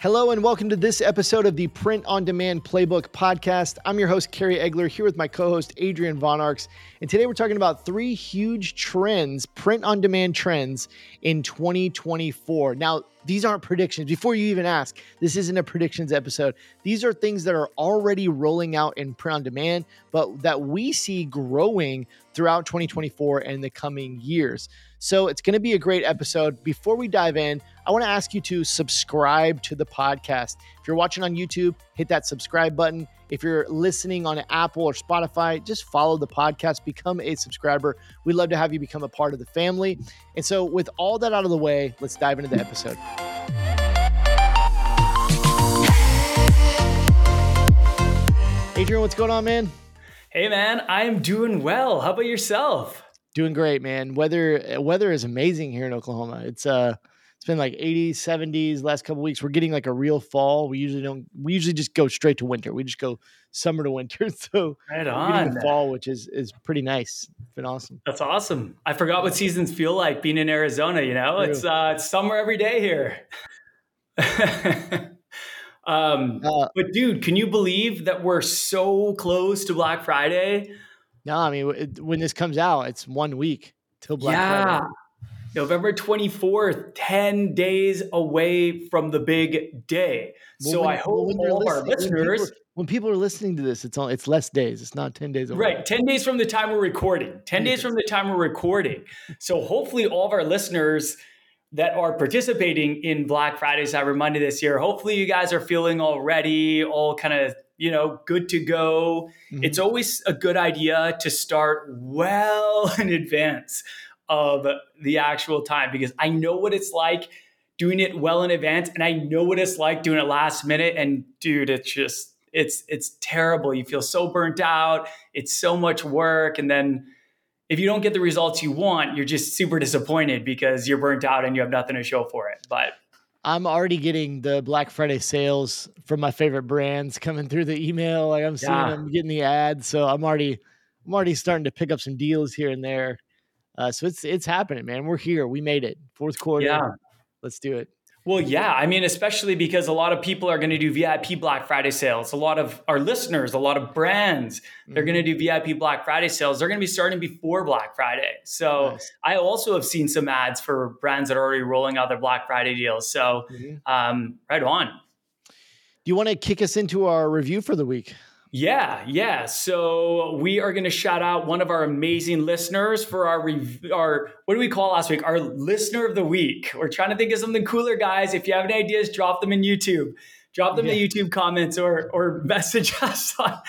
Hello and welcome to this episode of the Print on Demand Playbook podcast. I'm your host, Kerry Egeler, here with my co host, Adrian Von Arx. And today we're talking about three huge trends, print on demand trends in 2024. Now, these aren't predictions. Before you even ask, this isn't a predictions episode. These are things that are already rolling out in print on demand, but that we see growing throughout 2024 and the coming years. So it's going to be a great episode. Before we dive in, I want to ask you to subscribe to the podcast. If you're watching on YouTube, hit that subscribe button. If you're listening on Apple or Spotify, just follow the podcast, become a subscriber. We'd love to have you become a part of the family. And so, with all that out of the way, let's dive into the episode. Adrian, what's going on, man? Hey, man, I'm doing well. How about yourself? Doing great, man. Weather weather is amazing here in Oklahoma. It's uh it's been like 80s, 70s last couple weeks. We're getting like a real fall. We usually don't we usually just go straight to winter. We just go summer to winter. So right on fall, which is is pretty nice. It's been awesome. That's awesome. I forgot what seasons feel like being in Arizona, you know? True. It's uh it's summer every day here. um uh, but dude, can you believe that we're so close to Black Friday? No, I mean it, when this comes out, it's one week till Black yeah. Friday. November 24th, 10 days away from the big day. Well, so when, I hope well, all our listeners. When people, when people, are listening to this, it's all, it's less days. It's not 10 days away. Right. 10 days from the time we're recording. 10 days from the time we're recording. So hopefully all of our listeners that are participating in Black Friday, Cyber Monday this year, hopefully you guys are feeling all ready, all kind of you know, good to go. Mm-hmm. It's always a good idea to start well in advance of the actual time because I know what it's like doing it well in advance and I know what it's like doing it last minute. And dude it's just it's it's terrible. You feel so burnt out. It's so much work. And then if you don't get the results you want you're just super disappointed because you're burnt out and you have nothing to show for it. But I'm already getting the Black Friday sales from my favorite brands coming through the email like I'm seeing yeah. them getting the ads so I'm already I'm already starting to pick up some deals here and there uh, so it's it's happening, man. We're here. We made it. Fourth quarter. Yeah. Let's do it. Well, yeah. I mean, especially because a lot of people are going to do VIP Black Friday sales. A lot of our listeners, a lot of brands, mm-hmm. they're going to do VIP Black Friday sales. They're going to be starting before Black Friday. So nice. I also have seen some ads for brands that are already rolling out their Black Friday deals. So mm-hmm. um, right on. Do you want to kick us into our review for the week? Yeah, yeah. So we are going to shout out one of our amazing listeners for our rev- our what do we call last week? Our listener of the week. We're trying to think of something cooler, guys. If you have any ideas, drop them in YouTube. Drop them yeah. in the YouTube comments or or message us on,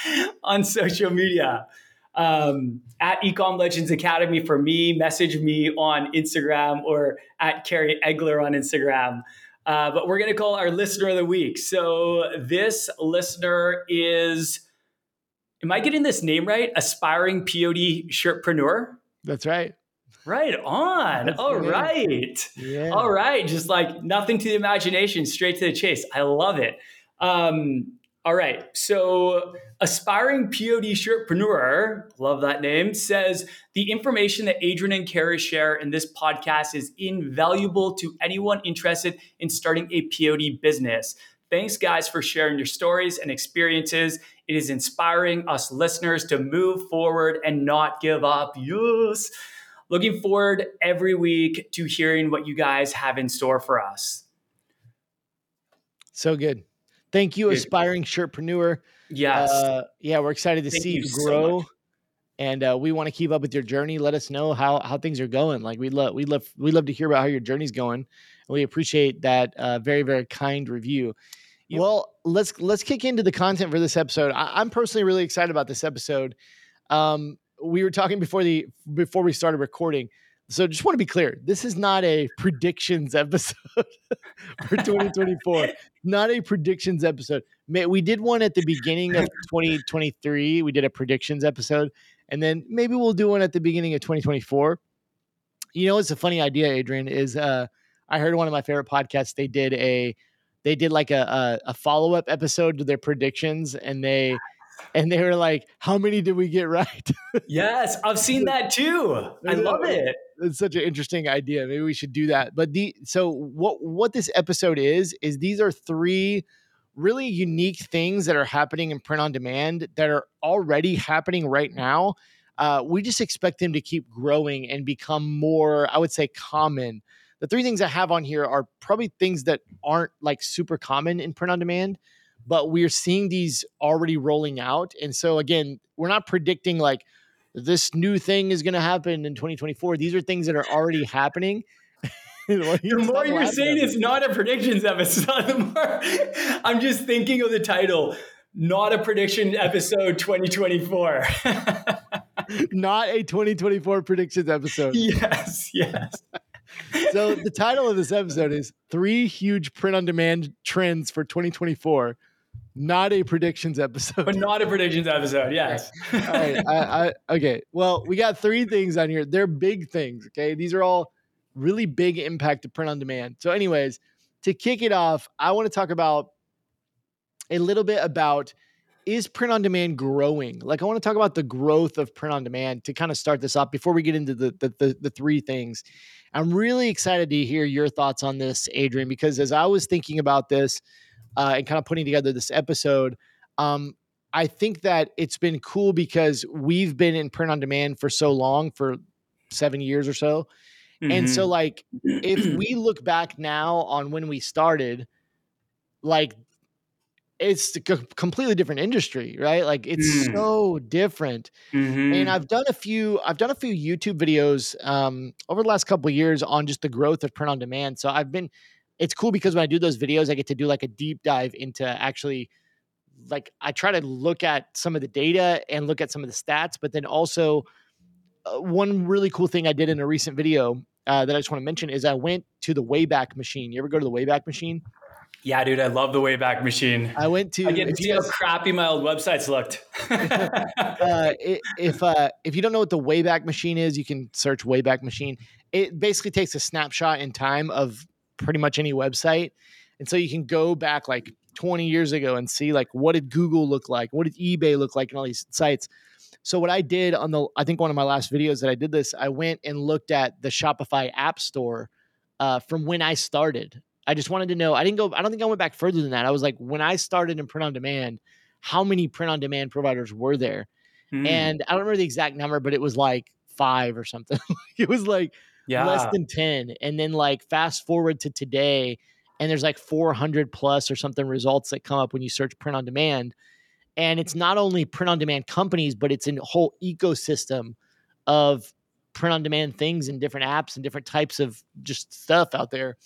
on social media. Um, at Ecom Legends Academy for me, message me on Instagram or at Kerry Egeler on Instagram. Uh, but we're going to call our listener of the week. So this listener is Am I getting this name right? Aspiring POD shirtpreneur? That's right. Right on. That's All right. Yeah. All right. Just like nothing to the imagination, straight to the chase. I love it. Um, all right. So, aspiring POD shirtpreneur, love that name, says the information that Adrian and Kerry share in this podcast is invaluable to anyone interested in starting a POD business. Thanks, guys, for sharing your stories and experiences. It is inspiring us listeners to move forward and not give up. Yes. Looking forward every week to hearing what you guys have in store for us. So good. Thank you, aspiring shirtpreneur. Yes. Uh, yeah, we're excited to Thank see you, you grow. So and uh, we want to keep up with your journey. Let us know how how things are going. Like we love we love we love to hear about how your journey's going, and we appreciate that uh, very very kind review. Well, let's let's kick into the content for this episode. I, am personally really excited about this episode. Um, we were talking before the before we started recording. So just want to be clear, this is not a predictions episode for 2024. not a predictions episode. We did one at the beginning of 2023. We did a predictions episode, and then maybe we'll do one at the beginning of 2024. You know, it's a funny idea, Adrian. Is uh, I heard one of my favorite podcasts. They did a they did like a a, a follow up episode to their predictions, and they and they were like, "How many did we get right?" yes, I've seen that too. I love it. it's such an interesting idea. Maybe we should do that. But the so what what this episode is is these are three really unique things that are happening in print on demand that are already happening right now. Uh, we just expect them to keep growing and become more, I would say, common. The three things I have on here are probably things that aren't like super common in print on demand, but we're seeing these already rolling out. And so, again, we're not predicting like this new thing is going to happen in 2024. These are things that are already happening. the more you're saying it's not a predictions episode, the more I'm just thinking of the title, not a prediction episode 2024. not a 2024 predictions episode. Yes, yes. So the title of this episode is Three Huge Print on Demand Trends for 2024 not a predictions episode, but not a predictions episode. Yes. all right. I, I, okay. Well, we got three things on here. They're big things. Okay. These are all really big impact to print on demand. So, anyways, to kick it off, I want to talk about a little bit about is print on demand growing? Like, I want to talk about the growth of print on demand to kind of start this up before we get into the, the, the, the three things. I'm really excited to hear your thoughts on this, Adrian, because as I was thinking about this uh, and kind of putting together this episode, um, I think that it's been cool because we've been in print on demand for so long, for seven years or so. Mm-hmm. And so, mm-hmm. like, if we look back now on when we started, like, it's a completely different industry, right? Like, it's mm. so different. Mm-hmm. And I've done a few, I've done a few YouTube videos um, over the last couple years on just the growth of print on demand. So I've been, it's cool because when I do those videos, I get to do like a deep dive into actually like I try to look at some of the data and look at some of the stats, but then also uh, one really cool thing I did in a recent video uh, that I just want to mention is I went to the Wayback Machine. You ever go to the Wayback Machine? Yeah, dude, I love the Wayback Machine. I went to. I get see how crappy my old websites looked. uh, if uh, if you don't know what the Wayback Machine is, you can search Wayback Machine. It basically takes a snapshot in time of pretty much any website, and so you can go back like 20 years ago and see like what did Google look like, what did eBay look like, and all these sites. So what I did on the, I think one of my last videos that I did this, I went and looked at the Shopify App Store uh, from when I started. I just wanted to know. I didn't go. I don't think I went back further than that. I was like, when I started in print on demand, how many print on demand providers were there? Mm. And I don't remember the exact number, but it was like five or something. it was like yeah. less than ten. And then like fast forward to today, and there's like 400 plus or something results that come up when you search print on demand. And it's not only print on demand companies, but it's a whole ecosystem of print on demand things and different apps and different types of just stuff out there.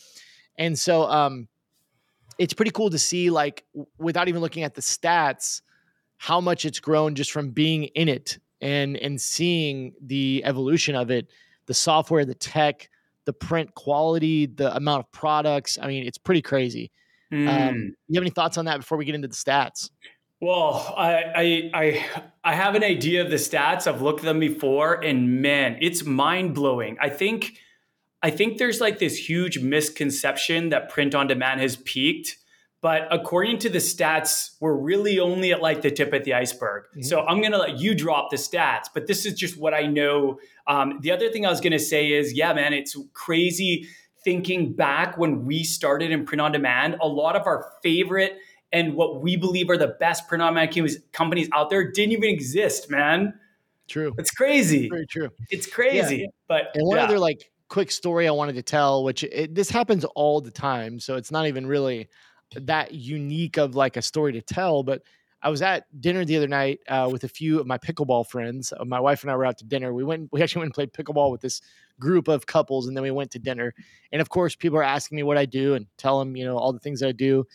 And so um it's pretty cool to see like without even looking at the stats how much it's grown just from being in it and and seeing the evolution of it, the software, the tech, the print quality, the amount of products. I mean, it's pretty crazy. Mm. Um, you have any thoughts on that before we get into the stats? Well, I, I I I have an idea of the stats. I've looked at them before, and man, it's mind blowing. I think I think there's like this huge misconception that print on demand has peaked. But according to the stats, we're really only at like the tip of the iceberg. Mm-hmm. So I'm going to let you drop the stats, but this is just what I know. Um, the other thing I was going to say is, yeah, man, it's crazy thinking back when we started in print on demand. A lot of our favorite and what we believe are the best print on demand companies out there didn't even exist, man. True. It's crazy. Very true. It's crazy. Yeah. But and one yeah. other like quick story I wanted to tell, which it, this happens all the time, so it's not even really that unique of like a story to tell. But I was at dinner the other night uh, with a few of my pickleball friends. Uh, my wife and I were out to dinner. We went. We actually went and played pickleball with this group of couples, and then we went to dinner. And of course, people are asking me what I do and tell them, you know, all the things I do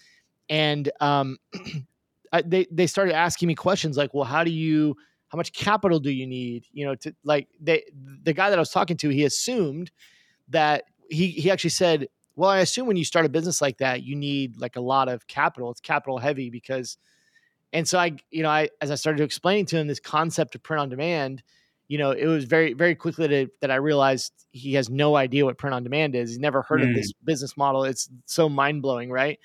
and um, I, they they started asking me questions like, well, how do you how much capital do you need? You know, to like they the guy that I was talking to, he assumed that he he actually said, well, I assume when you start a business like that, you need like a lot of capital. It's capital heavy because, and so I you know I as I started to explain to him this concept of print on demand. You know, it was very, very quickly that, that I realized he has no idea what print on demand is. He's never heard mm. of this business model. It's so mind blowing, right?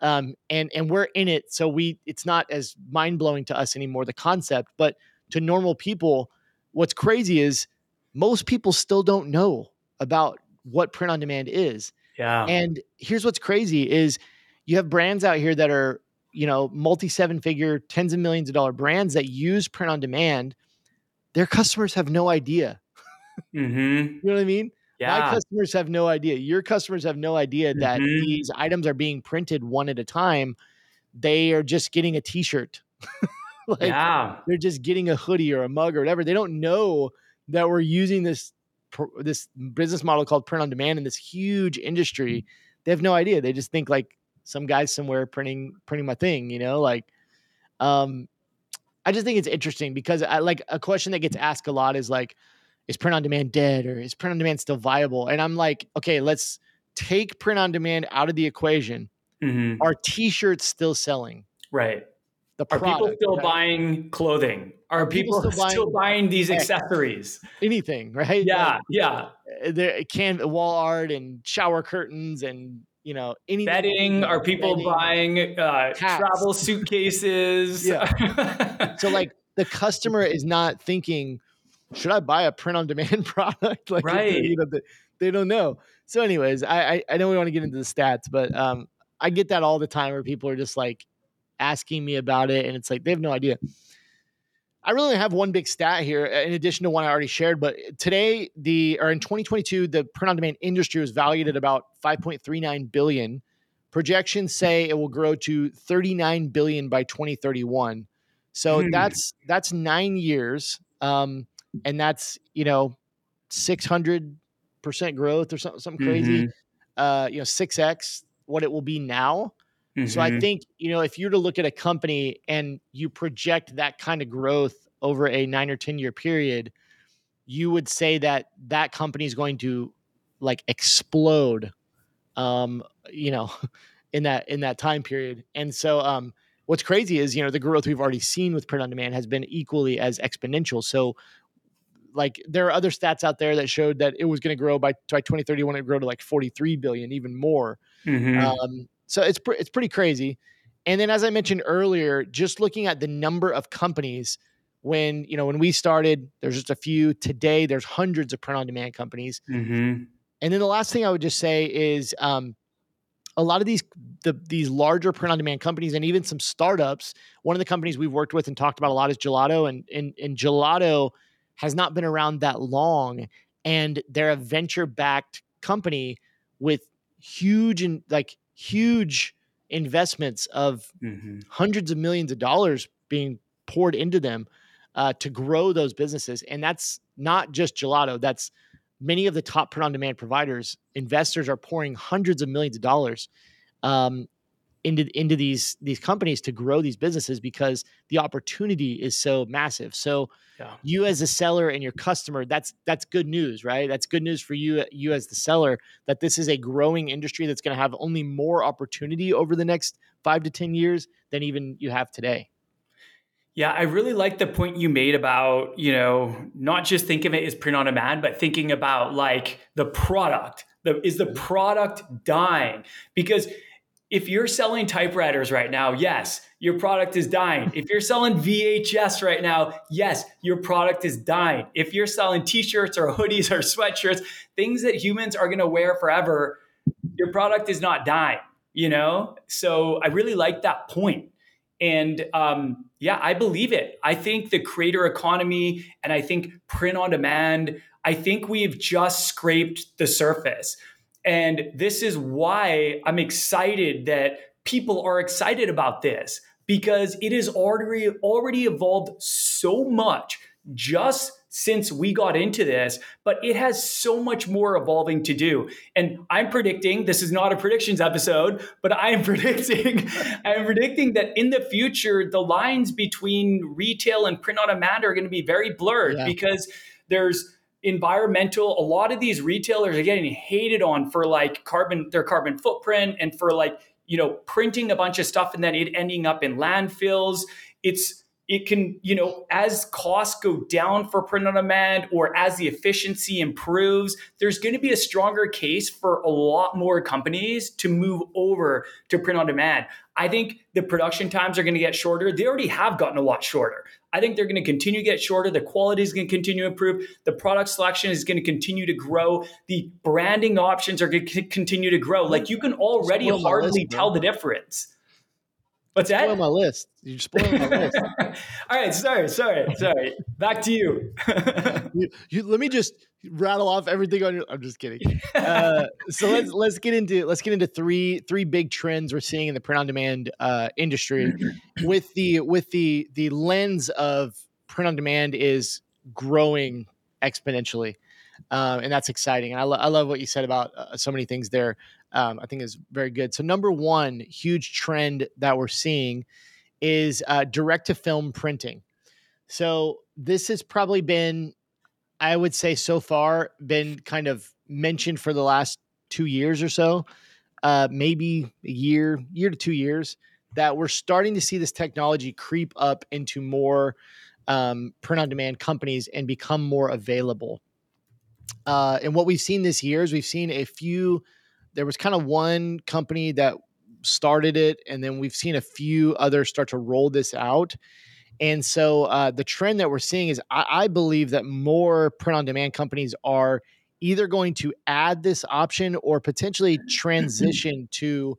um, and and we're in it, so we it's not as mind blowing to us anymore the concept, but to normal people, what's crazy is most people still don't know about what print on demand is. Yeah. And here's what's crazy is you have brands out here that are, you know, multi seven figure, tens of millions of dollar brands that use print on demand. Their customers have no idea. Mm-hmm. You know what I mean? Yeah. My customers have no idea. Your customers have no idea that Mhm. these items are being printed one at a time. They are just getting a t-shirt. like yeah. they're just getting a hoodie or a mug or whatever. They don't know that we're using this this business model called print on demand in this huge industry. They have no idea. They just think like some guy somewhere printing printing my thing, you know, like um I just think it's interesting because I like a question that gets asked a lot is like is print on demand dead or is print on demand still viable? And I'm like, okay, let's take print on demand out of the equation. Mhm. Are t-shirts still selling? Right. The Are people still right? buying clothing? Are, Are people people, still still, buying buying, these accessories? anything, right? Yeah. Like, yeah. uh, there can wall art and shower curtains and you know anything Bedding. Are people bedding. buying uh, travel suitcases? Yeah. so like the customer is not thinking should i buy a print on demand product like Right. you know, they, they don't know so anyways I, I i know we want to get into the stats but um i get that all the time where people are just like asking me about it and it's like they have no idea. I really have one big stat here uh, in addition to one i already shared but today the or in 2022 the print on demand industry was valued at about 5.39 billion. Projections say it will grow to 39 billion by 2031 so Hmm. that's that's nine years um and that's you know 600 percent growth or something, something crazy. Mhm. uh you know 6x what it will be now so I Mhm. think, you know, if you were to look at a company and you project that kind of growth over a nine or 10 year period, you would say that that company is going to like explode, um, you know, in that, in that time period. And so, um, what's crazy is, you know, the growth we've already seen with print on demand has been equally as exponential. So, like, there are other stats out there that showed that it was going to grow by, by 2031, it grow to like 43 billion, even more. Mhm. Um, so it's pre- it's pretty crazy. And then, as I mentioned earlier, just looking at the number of companies when you know when we started, there's just a few. Today, there's hundreds of print on demand companies. Mhm. And then the last thing I would just say is um, a lot of these the these larger print on demand companies and even some startups. One of the companies we've worked with and talked about a lot is Gelato, and and, and Gelato has not been around that long, and they're a venture backed company with huge and like huge investments of Mhm. hundreds of millions of dollars being poured into them uh, to grow those businesses. And that's not just gelato. That's many of the top print on demand providers. Investors are pouring hundreds of millions of dollars um, into into these these companies to grow these businesses because the opportunity is so massive. So Yeah. you as a seller and your customer, that's that's good news, right? That's good news for you you as the seller that this is a growing industry that's going to have only more opportunity over the next 5 to 10 years than even you have today. Yeah, I really like the point you made about, you know, not just think of it as print on demand, but thinking about like the product. The, is the mm-hmm. product dying? Because if you're selling typewriters right now, yes, your product is dying. If you're selling VHS right now, yes, your product is dying. If you're selling t-shirts or hoodies or sweatshirts, things that humans are going to wear forever, your product is not dying, you know? So I really like that point. And um, yeah, I believe it. I think the creator economy and I think print on demand, I think we've just scraped the surface. And this is why I'm excited that people are excited about this because it has already already evolved so much just since we got into this, but it has so much more evolving to do. And I'm predicting this is not a predictions episode, but I am predicting I am predicting that in the future the lines between retail and print on demand are going to be very blurred Yeah. because there's environmental a lot of these retailers are getting hated on for like carbon their carbon footprint and for like you know printing a bunch of stuff and then it ending up in landfills. It's it can, you know, as costs go down for print on demand or as the efficiency improves, there's going to be a stronger case for a lot more companies to move over to print on demand. I think the production times are going to get shorter. They already have gotten a lot shorter. I think they're going to continue to get shorter. The quality is going to continue to improve. The product selection is going to continue to grow. The branding options are going to continue to grow. Like you can already hardly tell the difference. What's that? Spoil my list. You're spoiling my list. All right, sorry, sorry, sorry. Back to you. you, you. Let me just rattle off everything on your. I'm just kidding. Uh, so let's let's get into let's get into three three big trends we're seeing in the print on demand uh, industry, with the with the the lens of print on demand is growing exponentially. Um, and that's exciting. And I, lo- I love what you said about uh, so many things there um, I think is very good. So, number one huge trend that we're seeing is uh, direct to film printing. So, this has probably been, I would say, so far, been kind of mentioned for the last two years or so, uh, maybe a year, year to two years, that we're starting to see this technology creep up into more um, print on demand companies and become more available. Uh, and what we've seen this year is we've seen a few there was kind of one company that started it, and then we've seen a few others start to roll this out. And so uh, the trend that we're seeing is I, I believe that more print on demand companies are either going to add this option or potentially transition to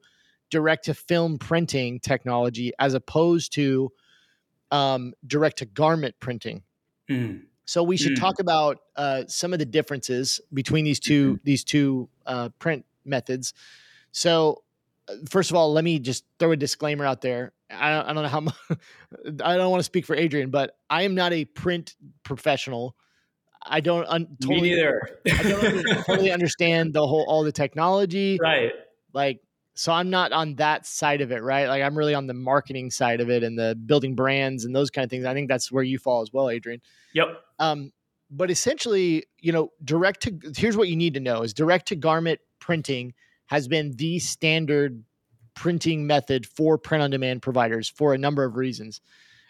direct to film printing technology as opposed to um, direct to garment printing. Mm. So we should mm. talk about uh, some of the differences between these 2 mm-hmm. these two uh, print methods. So, uh, first of all, let me just throw a disclaimer out there. I don't, I don't know how much, I don't want to speak for Adrian, but I am not a print professional. I don't un- totally, Me neither. I don't totally understand the whole all the technology. Right. Like so I'm not on that side of it, right? Like I'm really on the marketing side of it and the building brands and those kind of things. I think that's where you fall as well, Adrian. Yep. Um, but essentially, you know, direct to here's what you need to know is direct to garment printing has been the standard printing method for print on demand providers for a number of reasons.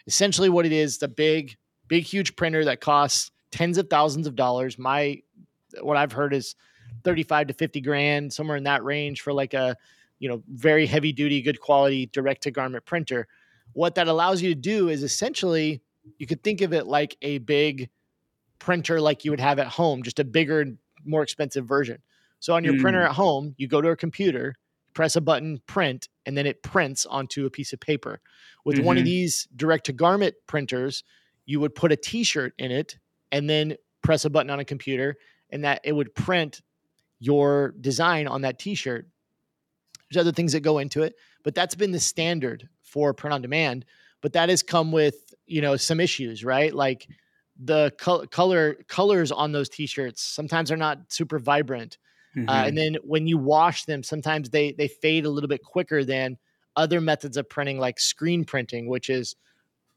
Essentially, what it is, the big, big, huge printer that costs tens of thousands of dollars. My, what I've heard is 35 to 50 grand, somewhere in that range for like a, you know, very heavy duty, good quality direct to garment printer. What that allows you to do is essentially, you could think of it like a big printer like you would have at home, just a bigger, more expensive version. So on your mm. printer at home, you go to a computer, press a button, print, and then it prints onto a piece of paper. With mm-hmm. one of mm-hmm. these direct to garment printers, you would put a t-shirt in it and then press a button on a computer and that it would print your design on that t-shirt. There's other things that go into it, but that's been the standard for print on demand, but that has come with, you know, some issues, right? Like the color colors on those t-shirts sometimes are not super vibrant Mm-hmm. Uh, and then when you wash them, sometimes they they fade a little bit quicker than other methods of printing, like screen printing, which is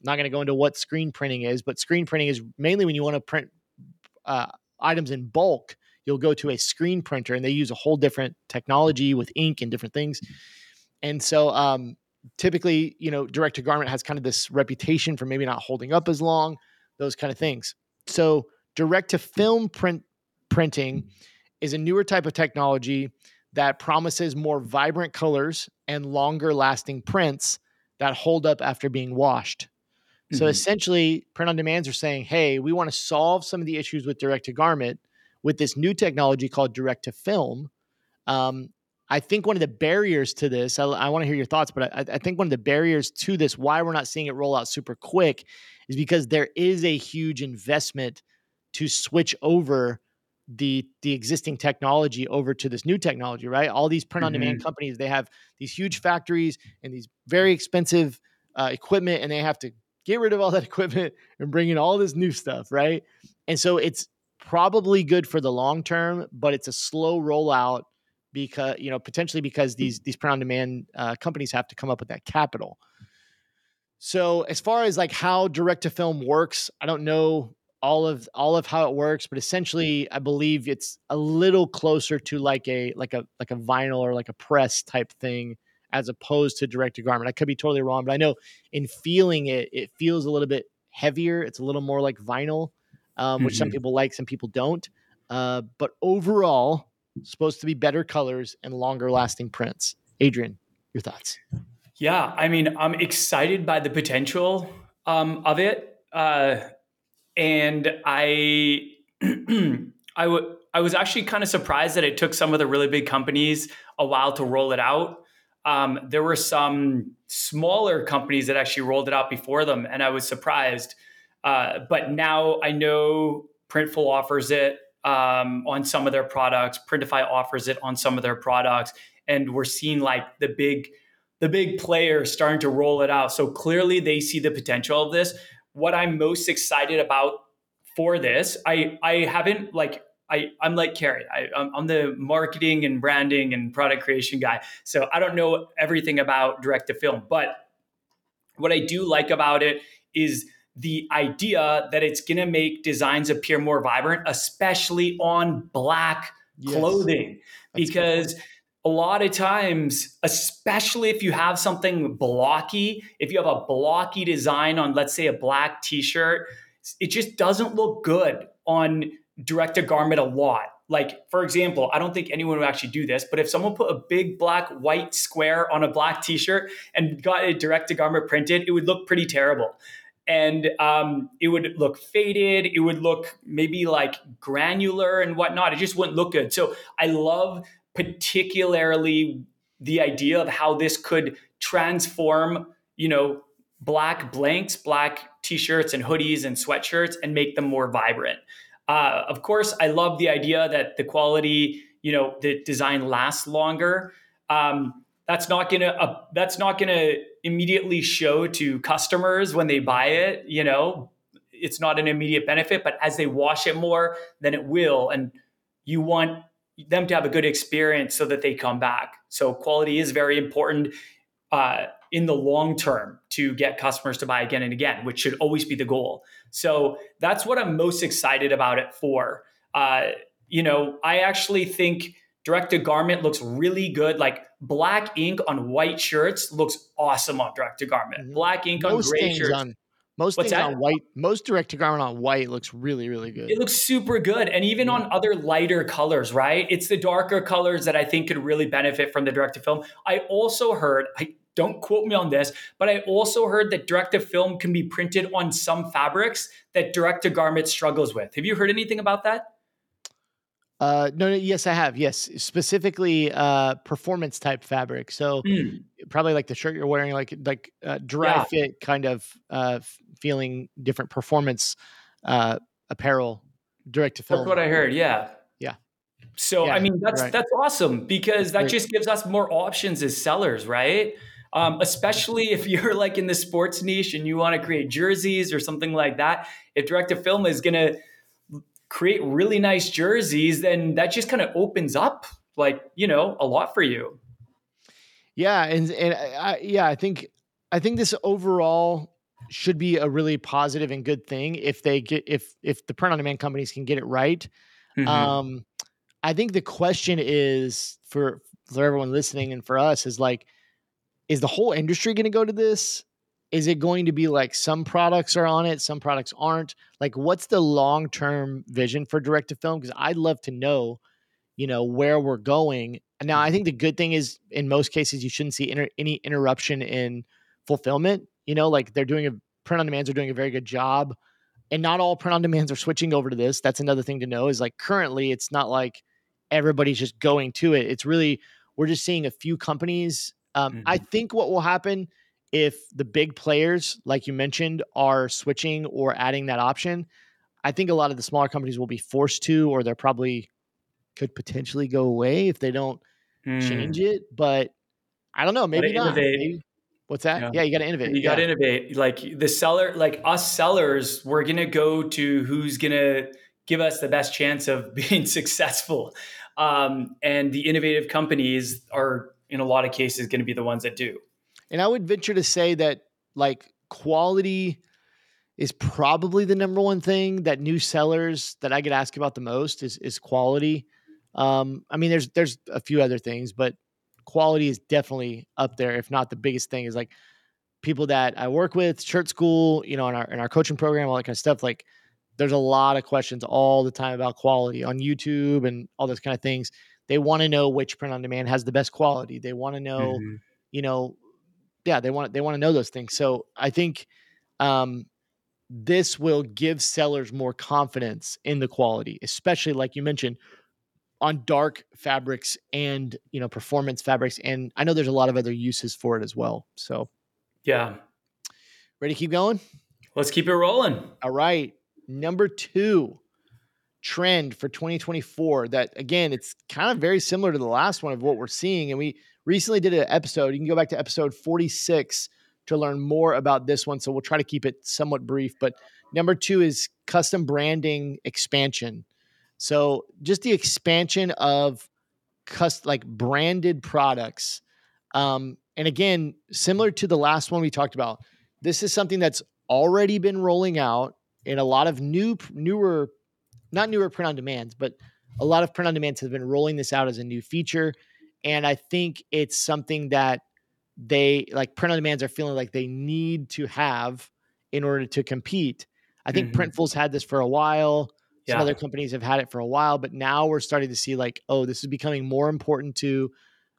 I'm not going to go into what screen printing is, but screen printing is mainly when you want to print uh, items in bulk. You'll go to a screen printer, and they use a whole different technology with ink and different things. And so, um, typically, you know, direct to garment has kind of this reputation for maybe not holding up as long, those kind of things. So, direct to film print printing is a newer type of technology that promises more vibrant colors and longer lasting prints that hold up after being washed. Mm-hmm. So essentially, print on demands are saying, hey, we want to solve some of the issues with direct to garment with this new technology called direct to film. Um, I think one of the barriers to this, I, I want to hear your thoughts, but I, I, think one of the barriers to this, why we're not seeing it roll out super quick, is because there is a huge investment to switch over the the existing technology over to this new technology right? All these print on demand mm-hmm. companies they have these huge factories and these very expensive uh, equipment and they have to get rid of all that equipment and bring in all this new stuff right? And so it's probably good for the long term but it's a slow rollout because you know potentially because these these print on demand uh, companies have to come up with that capital. So as far as like how direct to film works i don't know all of all of how it works but essentially i believe it's a little closer to like a like a like a vinyl or like a press type thing as opposed to direct to garment. I could be totally wrong, but I know in feeling it, it feels a little bit heavier. It's a little more like vinyl, um, which mm-hmm. some people like, some people don't. Uh, but overall, supposed to be better colors and longer lasting prints. Adrian, your thoughts? Yeah, I mean, I'm excited by the potential um, of it, uh, and I, I would. I was actually kind of surprised that it took some of the really big companies a while to roll it out. Um, there were some smaller companies that actually rolled it out before them, and I was surprised. Uh, but now I know Printful offers it um, on some of their products. Printify offers it on some of their products, and we're seeing like the big the big players starting to roll it out. So clearly they see the potential of this. What I'm most excited about for this, I I haven't like I I'm like Kerry. I I'm the marketing and branding and product creation guy. So I don't know everything about direct to film, but what I do like about it is the idea that it's going to make designs appear more vibrant, especially on black yes. clothing, That's because cool a lot of times, especially if you have something blocky, if you have a blocky design on, let's say, a black t shirt, it just doesn't look good on direct to garment a lot. Like, for example, I don't think anyone would actually do this, but if someone put a big black white square on a black t shirt and got it direct to garment printed, it would look pretty terrible. And um, it would look faded. It would look maybe like granular and whatnot. It just wouldn't look good. So I love particularly the idea of how this could transform, you know, black blanks, black t-shirts and hoodies and sweatshirts and make them more vibrant. Uh, of course, I love the idea that the quality, you know, the design lasts longer. Um, that's not gonna uh, that's not gonna immediately show to customers when they buy it. You know, it's not an immediate benefit, but as they wash it more, then it will. And you want them to have a good experience so that they come back. So quality is very important uh, in the long term to get customers to buy again and again, which should always be the goal. So that's what I'm most excited about it for. Uh, you know, I actually think direct to garment looks really good. Like black ink on white shirts looks awesome on direct to garment. Mm-hmm. Black ink on gray shirts. On most What's things that? on white, most direct to garment on white looks really, really good. It looks super good. And even on other lighter colors, right? It's the darker colors that I think could really benefit from the direct to film. I also heard, I don't quote me on this, but I also heard that direct to film can be printed on some fabrics that direct to garment struggles with. Have you heard anything about that? Uh, no, no, yes, I have. Yes, specifically uh, performance type fabric. So mm. probably like the shirt you're wearing, like like uh, dry yeah. fit kind of uh, feeling different performance uh, apparel direct to film. That's what I heard. Yeah. Yeah. So yeah, I mean that's right. that's awesome because that just gives us more options as sellers, right? Um, especially if you're like in the sports niche and you want to create jerseys or something like that. If direct to film is gonna create really nice jerseys, then that just kind of opens up like, you know, a lot for you. Yeah. And, and I, yeah, I think, I think this overall should be a really positive and good thing if they get, if, if the print on demand companies can get it right. Mm-hmm. Um, I think the question is for, for everyone listening and for us is like, is the whole industry going to go to this? Is it going to be like some products are on it some products aren't? Like what's the long term vision for direct to film? Because i'd love to know you know where we're going. Now i think the good thing is in most cases you shouldn't see inter- any interruption in fulfillment you know? Like they're doing a print on demands are doing a very good job and not all print on demands are switching over to this. That's another thing to know is like currently it's not like everybody's just going to it. It's really we're just seeing a few companies. Um, mm-hmm. i think what will happen if the big players, like you mentioned, are switching or adding that option, I think a lot of the smaller companies will be forced to, or they're probably could potentially go away if they don't mm. change it. But I don't know. Maybe not. Maybe. What's that? Yeah, yeah you got to innovate. You got to innovate. Like the seller, like us sellers, we're gonna go to who's gonna give us the best chance of being successful. Um, and the innovative companies are, in a lot of cases, going to be the ones that do. And I would venture to say that like quality is probably the number one thing that new sellers that I get asked about the most is is quality. Um, I mean, there's there's a few other things, but quality is definitely up there, if not the biggest thing. Is like people that I work with, Shirt School, you know, in our in our coaching program, all that kind of stuff. Like, there's a lot of questions all the time about quality on YouTube and all those kind of things. They want to know which print on demand has the best quality. They want to know, mm-hmm. you know, yeah, they want they want to know those things. So I think um, this will give sellers more confidence in the quality, especially like you mentioned on dark fabrics and you know performance fabrics. And I know there's a lot of other uses for it as well. So yeah, ready to keep going? Let's keep it rolling. All right, number two trend for 2024 that again it's kind of very similar to the last one of what we're seeing and we recently did an episode you can go back to episode 46 to learn more about this one. So we'll try to keep it somewhat brief. But number two is custom branding expansion. So just the expansion of cust like branded products. Um, and again, similar to the last one we talked about, this is something that's already been rolling out in a lot of new, newer, not newer print on demands, but a lot of print on demands have been rolling this out as a new feature. And I think it's something that they like print on demands are feeling like they need to have in order to compete. I think mm-hmm. Printful's had this for a while. Some yeah. other companies have had it for a while, but now we're starting to see like, oh, this is becoming more important to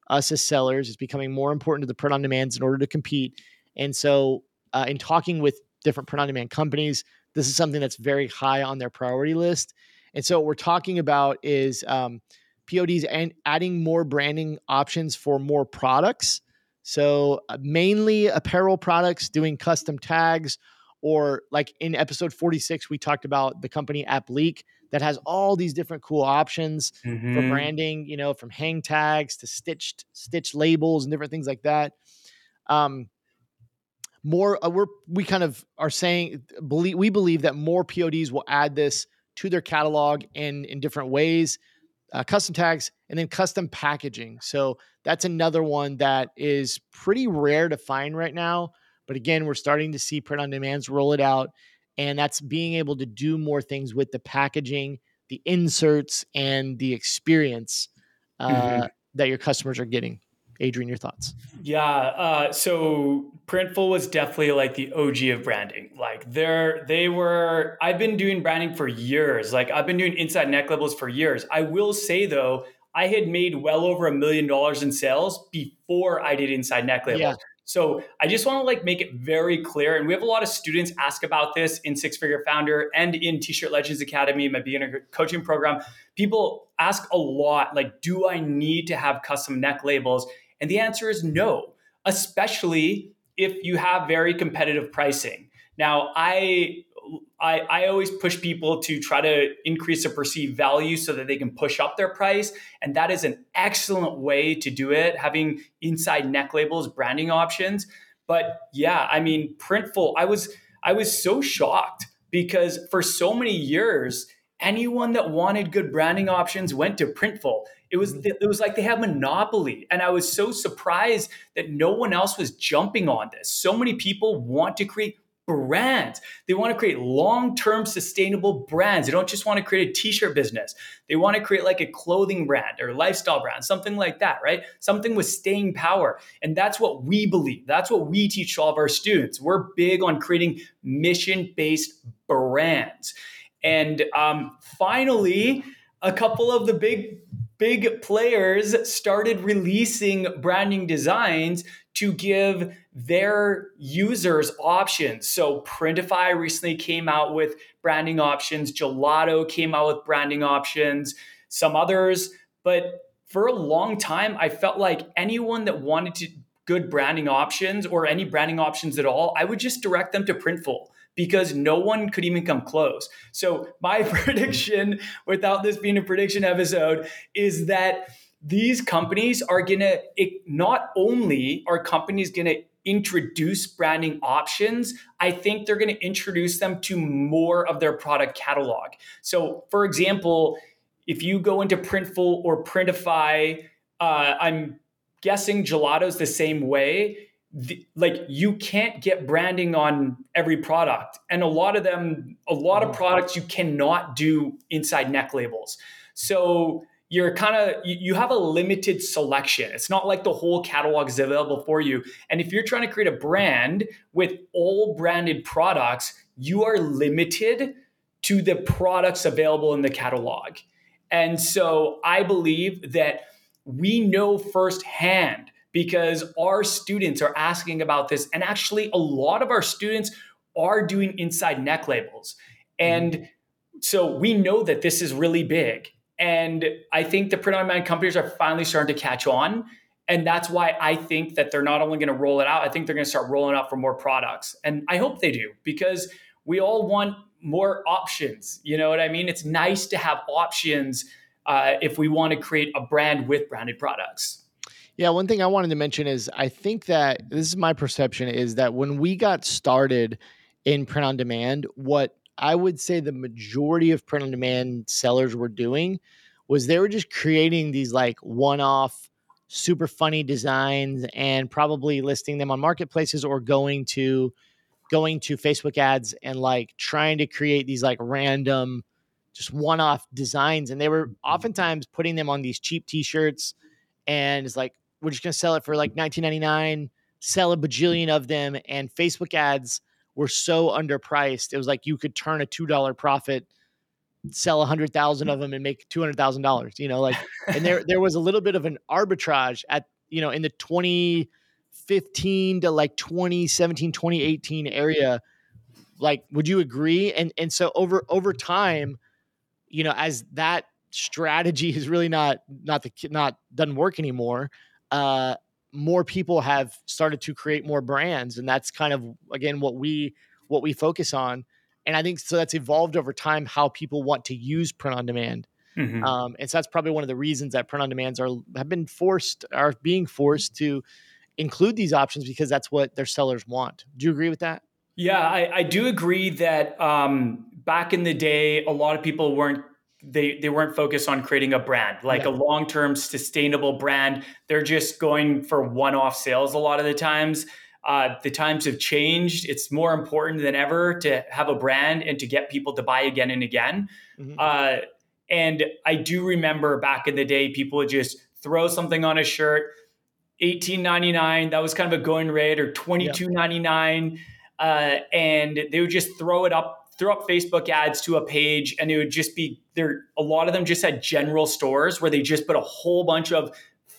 us as sellers. It's becoming more important to the print on demands in order to compete. And so, uh, in talking with different print on demand companies, this is something that's very high on their priority list. And so, what we're talking about is um, PODs and adding more branding options for more products so uh, mainly apparel products doing custom tags or like in episode 46 we talked about the company Apliiq that has all these different cool options mm-hmm. for branding, you know, from hang tags to stitched stitched labels and different things like that. Um more uh, we're we kind of are saying believe we believe that more PODs will add this to their catalog in in different ways uh, custom tags, and then custom packaging. So that's another one that is pretty rare to find right now. But again, we're starting to see print on demands roll it out, and that's being able to do more things with the packaging, the inserts, and the experience uh, mm-hmm. that your customers are getting. Adrian, your thoughts? Yeah. Uh, so Printful was definitely like the OG of branding. Like they're they were. I've been doing branding for years. Like I've been doing inside neck labels for years. I will say though, I had made well over a million dollars in sales before I did inside neck labels. Yeah. So I just want to like make it very clear, and we have a lot of students ask about this in Six Figure Founder and in T-shirt Legends Academy, my beginner coaching program. People ask a lot, like, do I need to have custom neck labels? And the answer is no, especially if you have very competitive pricing. Now, I I, I, always push people to try to increase the perceived value so that they can push up their price. And that is an excellent way to do it, having inside neck labels, branding options. But yeah, I mean, Printful, I was I was so shocked because for so many years, anyone that wanted good branding options went to Printful. It was mm-hmm. it was like they had monopoly, and I was so surprised that no one else was jumping on this. So many people want to create brands. They want to create long-term sustainable brands. They don't just want to create a t-shirt business. They want to create like a clothing brand or lifestyle brand, something like that, right? Something with staying power. And that's what we believe. That's what we teach all of our students. We're big on creating mission-based brands. And um, finally, a couple of the big big players started releasing branding designs to give their users options. So Printify recently came out with branding options, Gelato came out with branding options, some others, but for a long time I felt like anyone that wanted to good branding options or any branding options at all, I would just direct them to Printful because no one could even come close. So, my prediction, without this being a prediction episode, is that these companies are going to not only are companies going to introduce branding options, I think they're going to introduce them to more of their product catalog. So, for example, if you go into Printful or Printify, uh, I'm guessing Gelato's the same way the, like you can't get branding on every product. And a lot of them a lot of mm-hmm. products you cannot do inside neck labels. So you're kind of you have a limited selection. It's not like the whole catalog is available for you. And if you're trying to create a brand with all branded products you are limited to the products available in the catalog. And so i believe that we know firsthand because our students are asking about this and actually a lot of our students are doing inside neck labels and mm-hmm. so we know that this is really big and I think the print on demand companies are finally starting to catch on. And that's why I think that they're not only going to roll it out, I think they're going to start rolling out for more products. And I hope they do because we all want more options. You know what I mean? It's nice to have options uh, if we want to create a brand with branded products. Yeah, one thing I wanted to mention is I think that this is my perception is that when we got started in print on demand, what I would say the majority of print on demand sellers were doing was they were just creating these like one off, super funny designs and probably listing them on marketplaces or going to going to Facebook ads and like trying to create these like random just one off designs and they were mm-hmm. oftentimes putting them on these cheap t-shirts and it's like we're just going to sell it for like 19.99 sell a bajillion of them and Facebook ads were so underpriced. It was like you could turn a two dollar profit, sell a hundred thousand of them, and make two hundred thousand dollars. You know, like, and there there was a little bit of an arbitrage at you know in the 2015 to like 2017 2018 area like would you agree and and so over over time you know as that strategy is really not not the not doesn't work anymore uh more people have started to create more brands and that's kind of again what we what we focus on. And i think so that's evolved over time how people want to use print on demand. Mm-hmm. um, and so that's probably one of the reasons that print on demands are have been forced are being forced to include these options because that's what their sellers want. Do you agree with that? Yeah i, I do agree that um, back in the day a lot of people weren't they they weren't focused on creating a brand like yeah. a long-term sustainable brand they're just going for one-off sales a lot of the times uh, the times have changed it's more important than ever to have a brand and to get people to buy again and again mm-hmm. uh, and i do remember back in the day people would just throw something on a shirt 18.99 that was kind of a going rate or 22.99 yeah. uh, and they would just throw it up throw up Facebook ads to a page and it would just be there. A lot of them just had general stores where they just put a whole bunch of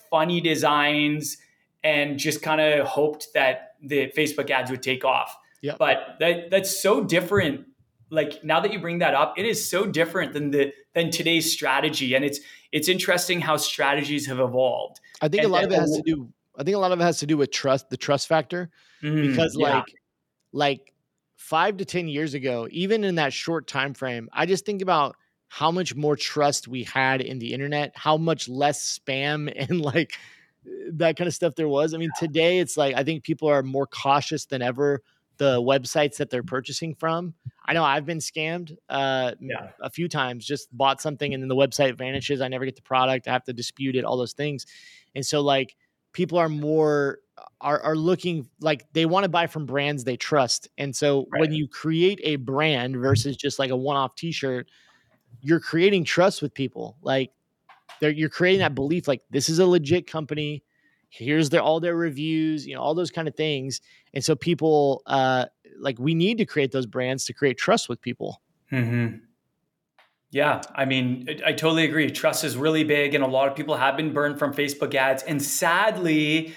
funny designs and just kind of hoped that the Facebook ads would take off. Yeah. But that that's so different. Like now that you bring that up, it is so different than the than today's strategy. And it's it's interesting how strategies have evolved. I think and, a lot of it has to do I think a lot of it has to do with trust, the trust factor. Mm, because like like five to 10 years ago, even in that short time frame, I just think about how much more trust we had in the internet, how much less spam and like that kind of stuff there was. I mean, today it's like I think people are more cautious than ever the websites that they're purchasing from. I know I've been scammed uh, yeah. a few times, just bought something and then the website vanishes. I never get the product. I have to dispute it, all those things. And so, like, people are more are, are looking like they want to buy from brands they trust. And so right. when you create a brand versus just like a one-off t-shirt, you're creating trust with people. Like you're creating that belief like this is a legit company. Here's their all their reviews, you know, all those kind of things. And so people uh like we need to create those brands to create trust with people. Mm-hmm. Yeah, I mean, I, I totally agree. Trust is really big, and a lot of people have been burned from Facebook ads. And sadly,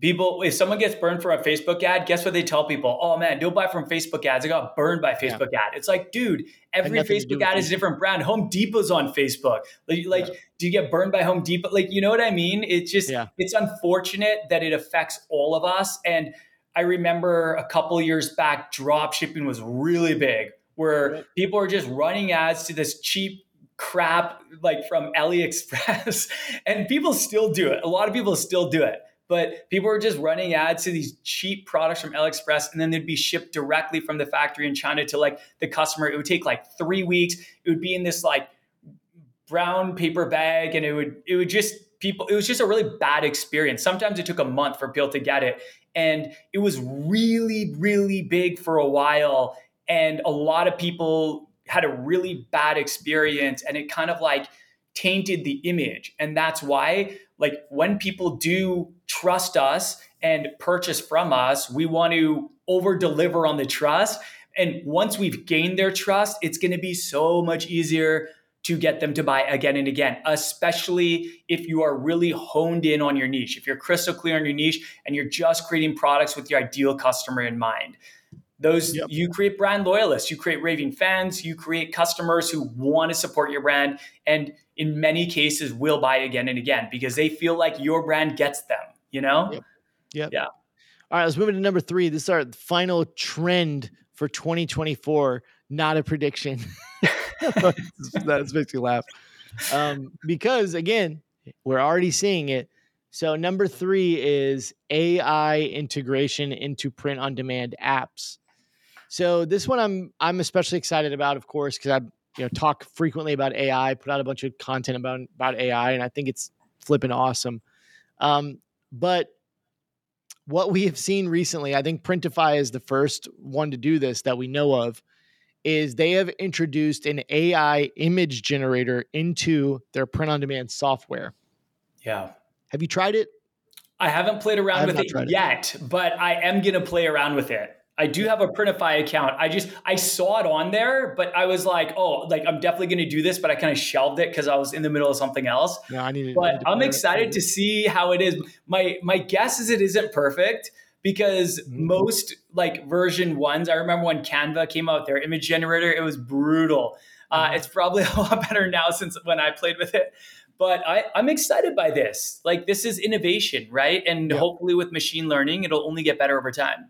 people if someone gets burned for a facebook ad guess what they tell people? Oh man don't buy from facebook ads. I got burned by facebook yeah. ad. It's like dude every facebook ad is a different brand. Home depot's on facebook. Like, like yeah. do you get burned by home depot? Like you know what i mean? It's just yeah. it's unfortunate that it affects all of us. And i remember a couple years back drop shipping was really big where right. people are just running ads to this cheap crap like from AliExpress. And people still do it. A lot of people still do it but people were just running ads to these cheap products from AliExpress and then they'd be shipped directly from the factory in China to like the customer. It would take like three weeks. It would be in this like brown paper bag and it would it would just people it was just a really bad experience. Sometimes it took a month for people to get it. And it was really, really big for a while. And a lot of people had a really bad experience. And it kind of like tainted the image. And that's why, like, when people do trust us and purchase from us, we want to over deliver on the trust. And once we've gained their trust, it's going to be so much easier to get them to buy again and again, especially if you are really honed in on your niche. If you're crystal clear on your niche and you're just creating products with your ideal customer in mind. Those yep. you create brand loyalists, you create raving fans, you create customers who want to support your brand and in many cases will buy again and again because they feel like your brand gets them, you know? Yep. yep. Yeah. All right, let's move into number 3. This is our final trend for 2024, not a prediction. that makes me laugh. Um, because again, we're already seeing it. So number three is AI integration into print on demand apps. So this one I'm I'm especially excited about, of course, because I you know talk frequently about AI, put out a bunch of content about about AI, and I think it's flipping awesome. Um, but what we have seen recently, I think Printify is the first one to do this that we know of is they have introduced an AI image generator into their print on demand software. Yeah. Have you tried it? I haven't played around with it yet, it. but I am going to play around with it. I do have a Printify account. I just I saw it on there, but I was like, oh, like I'm definitely going to do this, but I kind of shelved it because I was in the middle of something else. No, I need. But I'm excited to see how it is. My my guess is it isn't perfect, because mm-hmm. most like version ones, I remember when Canva came out their image generator, it was brutal. Uh, mm-hmm. it's probably a lot better now since when I played with it. But I, I'm excited by this. Like this is innovation, right? And yep. hopefully with machine learning, it'll only get better over time.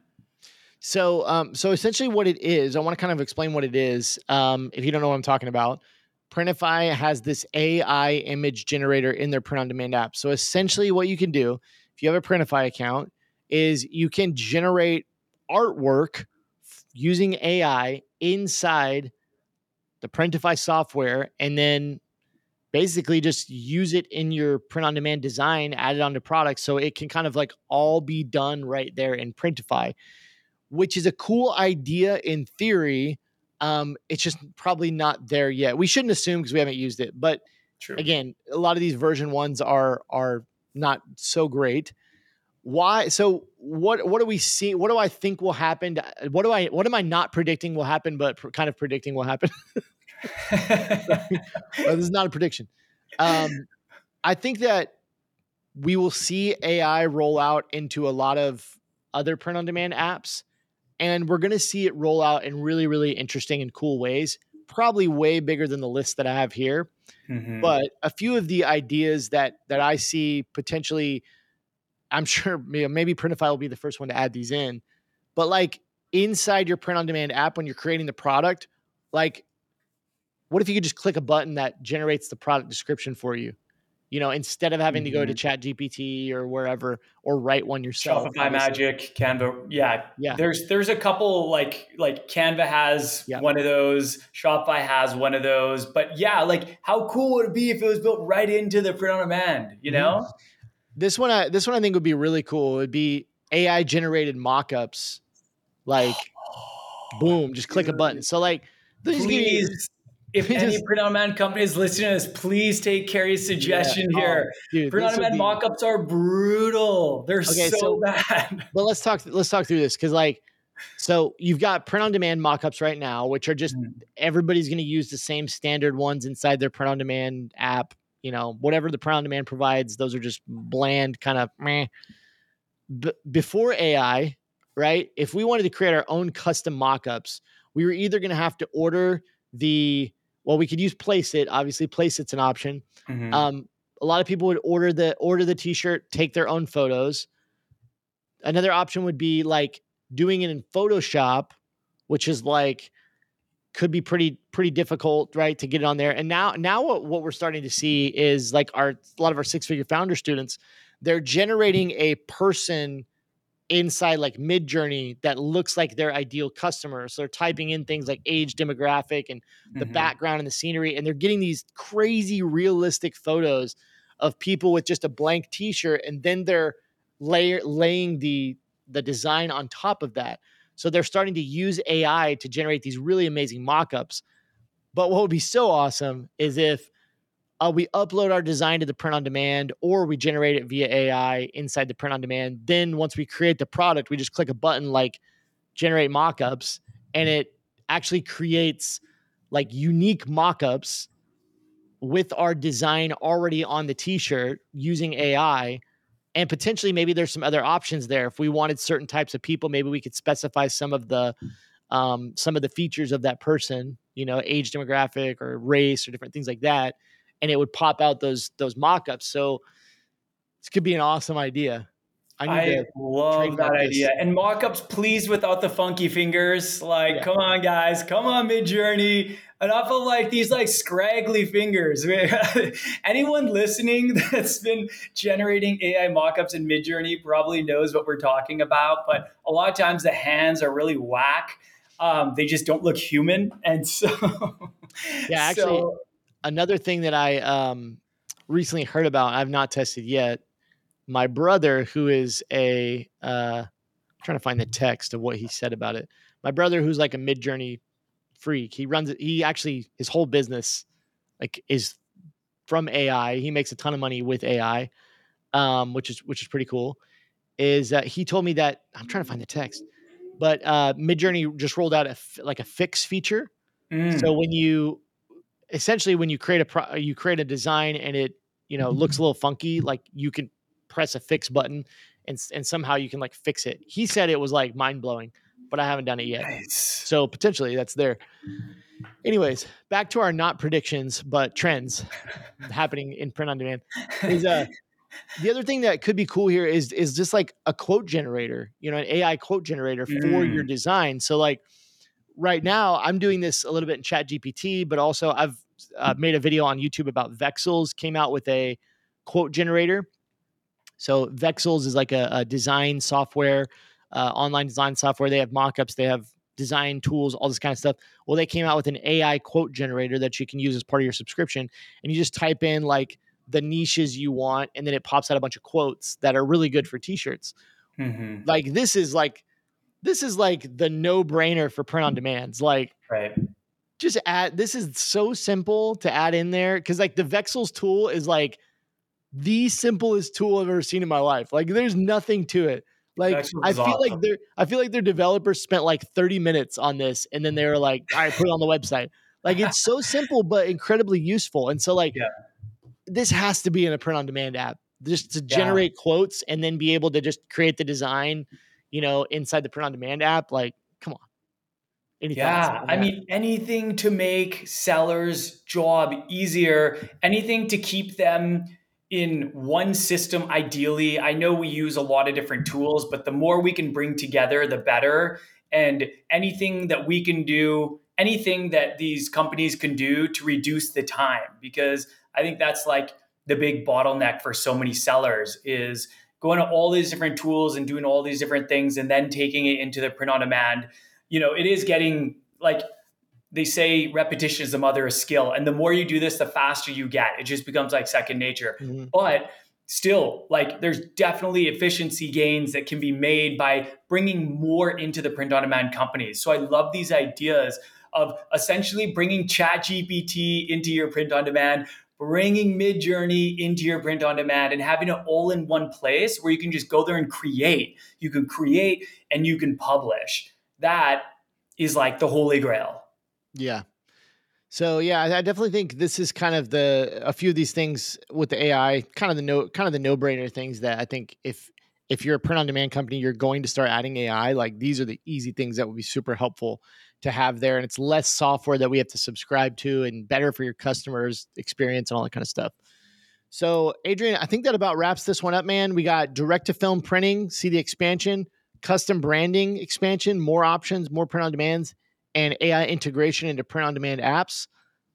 So, um, so essentially, what it is, I want to kind of explain what it is. Um, if you don't know what I'm talking about, Printify has this AI image generator in their print on demand app. So, essentially, what you can do if you have a Printify account, is you can generate artwork using AI inside the Printify software and then basically just use it in your print on demand design, add it onto products so it can kind of like all be done right there in Printify, which is a cool idea in theory. Um, it's just probably not there yet. We shouldn't assume because we haven't used it, but True. again, a lot of these version ones are are not so great why so what what do we see what do i think will happen what do i what am i not predicting will happen but pr- kind of predicting will happen this is not a prediction um i think that we will see ai roll out into a lot of other print on demand apps and we're going to see it roll out in really really interesting and cool ways probably way bigger than the list that i have here mm-hmm. but a few of the ideas that that i see potentially I'm sure maybe Printify will be the first one to add these in. But like inside your print on demand app, when you're creating the product, like what if you could just click a button that generates the product description for you? You know, instead of having mm-hmm. to go to mm-hmm. Chat GPT or wherever or write one yourself. Shopify Magic, Canva. Yeah. Yeah. There's there's a couple like like Canva has yeah. one of those, Shopify has one of those. But yeah, like how cool would it be if it was built right into the print on demand, you mm-hmm. know? Mm-hmm. This one, I, this one I think would be really cool. It would be AI generated mockups, like boom, just click a button. So like, please, if any print on demand companies listening to this, please take Kerry's suggestion yeah. here. Oh, dude, print on demand be... mockups are brutal. They're okay, so, so bad. But let's talk. Let's talk through this because like. So you've got print on demand mockups right now, which are just mm. everybody's going to use the same standard ones inside their print on demand app you know, whatever the print on demand provides, those are just bland kind of meh. B- before AI, right? If we wanted to create our own custom mockups, we were either going to have to order the well, we could use Placeit. Obviously, Placeit's an option. Mm-hmm. Um, a lot of people would order the order the T-shirt, take their own photos. Another option would be like doing it in Photoshop, which is like could be pretty pretty difficult, right, to get it on there. And now now what, what we're starting to see is like our a lot of our six figure founder students, they're generating a person inside like Midjourney that looks like their ideal customer. So they're typing in things like age, demographic, and the mm-hmm. background and the scenery, and they're getting these crazy realistic photos of people with just a blank T-shirt, and then they're layer laying the the design on top of that. So they're starting to use AI to generate these really amazing mock-ups. But what would be so awesome is if uh, we upload our design to the print on demand or we generate it via AI inside the print on demand. Then once we create the product, we just click a button like generate mockups and it actually creates like unique mockups with our design already on the t-shirt using AI and potentially maybe there's some other options there if we wanted certain types of people maybe we could specify some of the um, some of the features of that person you know age demographic or race or different things like that and it would pop out those those mock-ups so this could be an awesome idea I, I love that idea. And mockups, please, without the funky fingers. Like, yeah. come on, guys, come on, Midjourney. Enough of like these like scraggly fingers. Anyone listening that's been generating AI mockups in Midjourney probably knows what we're talking about. But a lot of times the hands are really whack. Um, they just don't look human, and so yeah. Actually, so, another thing that I um, recently heard about, I've not tested yet my brother, who is a uh, I'm trying to find the text of what he said about it. My brother, who's like a Midjourney freak, he runs it. He actually his whole business like is from AI. He makes a ton of money with AI, um, which is which is pretty cool. Is that he told me that I'm trying to find the text, but uh, Midjourney just rolled out a like a fix feature. Mm. So when you essentially when you create a pro, you create a design and it you know looks a little funky, like you can press a fix button and and somehow you can like fix it. He said it was like mind blowing, but I haven't done it yet. Nice. So potentially that's there. Anyways, back to our not predictions but trends happening in print on demand. Is uh the other thing that could be cool here is is just like a quote generator, you know, an AI quote generator mm. for your mm. design. So like right now I'm doing this a little bit in Chat GPT, but also I've uh, made a video on YouTube about Vexels. Came out with a quote generator so Vexels is like a, a design software, uh, online design software. They have mockups, they have design tools, all this kind of stuff. Well, they came out with an AI quote generator that you can use as part of your subscription, and you just type in like the niches you want, and then it pops out a bunch of quotes that are really good for t-shirts. Mm-hmm. Like this is like this is like the no-brainer for print on demands. Like right. Just add this is so simple to add in there because like the Vexels tool is like the simplest tool I've ever seen in my life. Like there's nothing to it. Like I feel awesome. like their I feel like their developers spent like 30 minutes on this and then they were like, all right, put it on the website. Like it's so simple but incredibly useful. And so like yeah. this has to be in a print on demand app just to yeah. generate quotes and then be able to just create the design, you know, inside the print on demand app. Like. Anything yeah, I mean, anything to make sellers' job easier, anything to keep them in one system ideally. I know we use a lot of different tools but the more we can bring together the better. And anything that we can do anything that these companies can do to reduce the time because i think that's like the big bottleneck for so many sellers is going to all these different tools and doing all these different things and then taking it into the print on demand you know it is getting like they say repetition is the mother of skill. And the more you do this, the faster you get. It just becomes like second nature. Mm-hmm. But still, like there's definitely efficiency gains that can be made by bringing more into the print on demand companies. So I love these ideas of essentially bringing chat gpt into your print on demand bringing midjourney into your print on demand and having it all in one place where you can just go there and create you can create and you can publish that is like the holy grail yeah. So yeah, I definitely think this is kind of the a few of these things with the AI, kind of the no kind of the no brainer things that I think if if you're a print on demand company, you're going to start adding AI. Like these are the easy things that would be super helpful to have there, and it's less software that we have to subscribe to, and better for your customers' experience and all that kind of stuff. So, Adrian, I think that about wraps this one up, man. We got direct to film printing, see the expansion, custom branding expansion, more options, more print on demands, and AI integration into print on demand apps.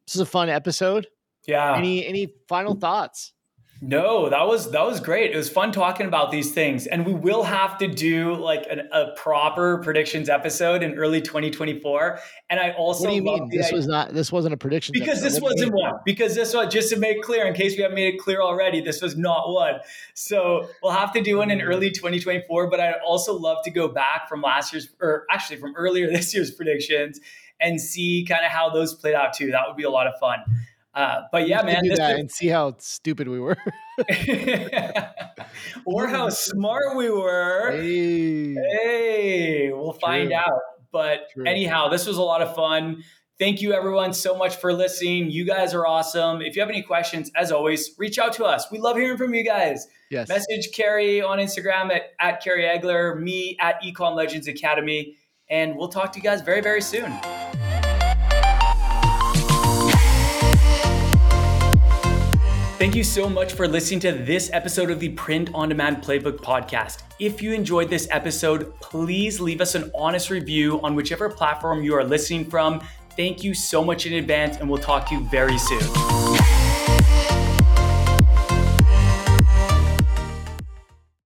This is a fun episode. Yeah. Any any final thoughts? No, that was that was great. It was fun talking about these things, and we will have to do like an, a proper predictions episode in early 2024. And I also what do you mean this idea, was not this wasn't a prediction because episode. this what wasn't one because this was just to make clear in case we haven't made it clear already. This was not one, so we'll have to do one in early 2024. But I'd also love to go back from last year's or actually from earlier this year's predictions and see kind of how those played out too. That would be a lot of fun. Uh, but yeah, man, do that and see how stupid we were, or how smart we were. Hey, hey we'll True. find out. But True. anyhow, this was a lot of fun. Thank you, everyone, so much for listening. You guys are awesome. If you have any questions, as always, reach out to us. We love hearing from you guys. Yes. Message Kerry on Instagram at, at Kerry Egeler, me at Ecom Legends Academy, and we'll talk to you guys very, very soon. Thank you so much for listening to this episode of the Print on Demand Playbook podcast. If you enjoyed this episode, please leave us an honest review on whichever platform you are listening from. Thank you so much in advance, and we'll talk to you very soon.